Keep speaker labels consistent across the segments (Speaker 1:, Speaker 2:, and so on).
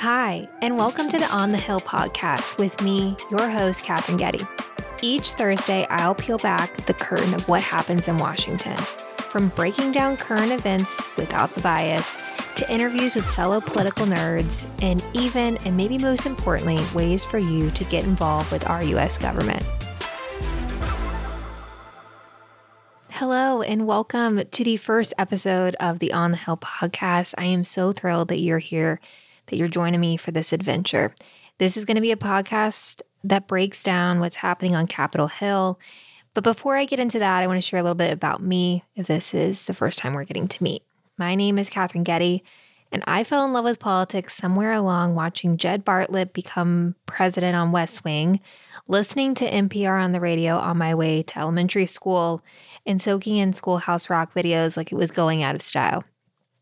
Speaker 1: Hi, and welcome to the On the Hill podcast with me, your host, Katherine Getty. Each Thursday, I'll peel back the curtain of what happens in Washington, from breaking down current events without the bias to interviews with fellow political nerds, and even, and maybe most importantly, ways for you to get involved with our U.S. government. Hello, and welcome to the first episode of the On the Hill podcast. I am so thrilled that you're here, that you're joining me for this adventure. This is going to be a podcast that breaks down what's happening on Capitol Hill. But before I get into that, I want to share a little bit about me if this is the first time we're getting to meet. My name is Katherine Getty, and I fell in love with politics somewhere along watching Jed Bartlet become president on West Wing, listening to NPR on the radio on my way to elementary school, and soaking in schoolhouse rock videos like it was going out of style.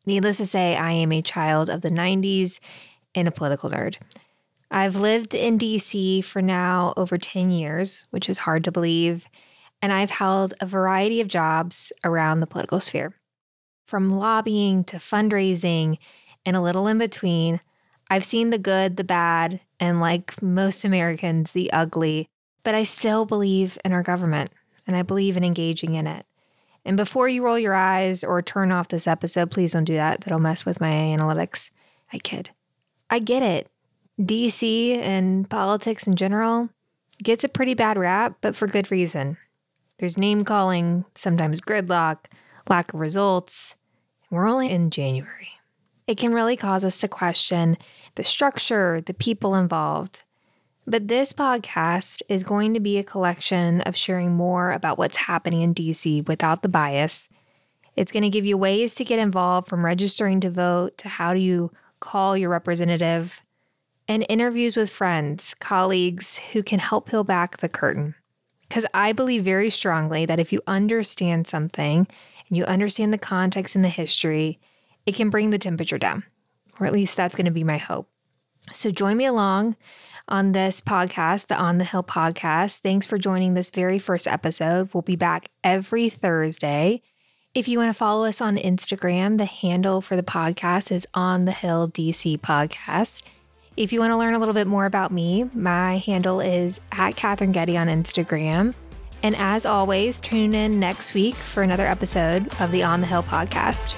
Speaker 1: Needless to say, I am a child of the 90s and a political nerd. I've lived in DC for now over 10 years, which is hard to believe, and I've held a variety of jobs around the political sphere. From lobbying to fundraising and a little in between, I've seen the good, the bad, and like most Americans, the ugly, but I still believe in our government and I believe in engaging in it. And before you roll your eyes or turn off this episode, please don't do that. That'll mess with my analytics. I kid. I get it. DC and politics in general gets a pretty bad rap, but for good reason. There's name calling, sometimes gridlock, lack of results. We're only in January. It can really cause us to question the structure, the people involved. But this podcast is going to be a collection of sharing more about what's happening in DC without the bias. It's going to give you ways to get involved from registering to vote to how do you call your representative, and interviews with friends, colleagues who can help peel back the curtain. Because I believe very strongly that if you understand something and you understand the context and the history, it can bring the temperature down, or at least that's going to be my hope. So join me along on this podcast, the On the Hill podcast. Thanks for joining this very first episode. We'll be back every Thursday. If you want to follow us on Instagram, the handle for the podcast is On the Hill DC Podcast. If you want to learn a little bit more about me, my handle is at Katherine Getty on Instagram. And as always, tune in next week for another episode of the On the Hill podcast.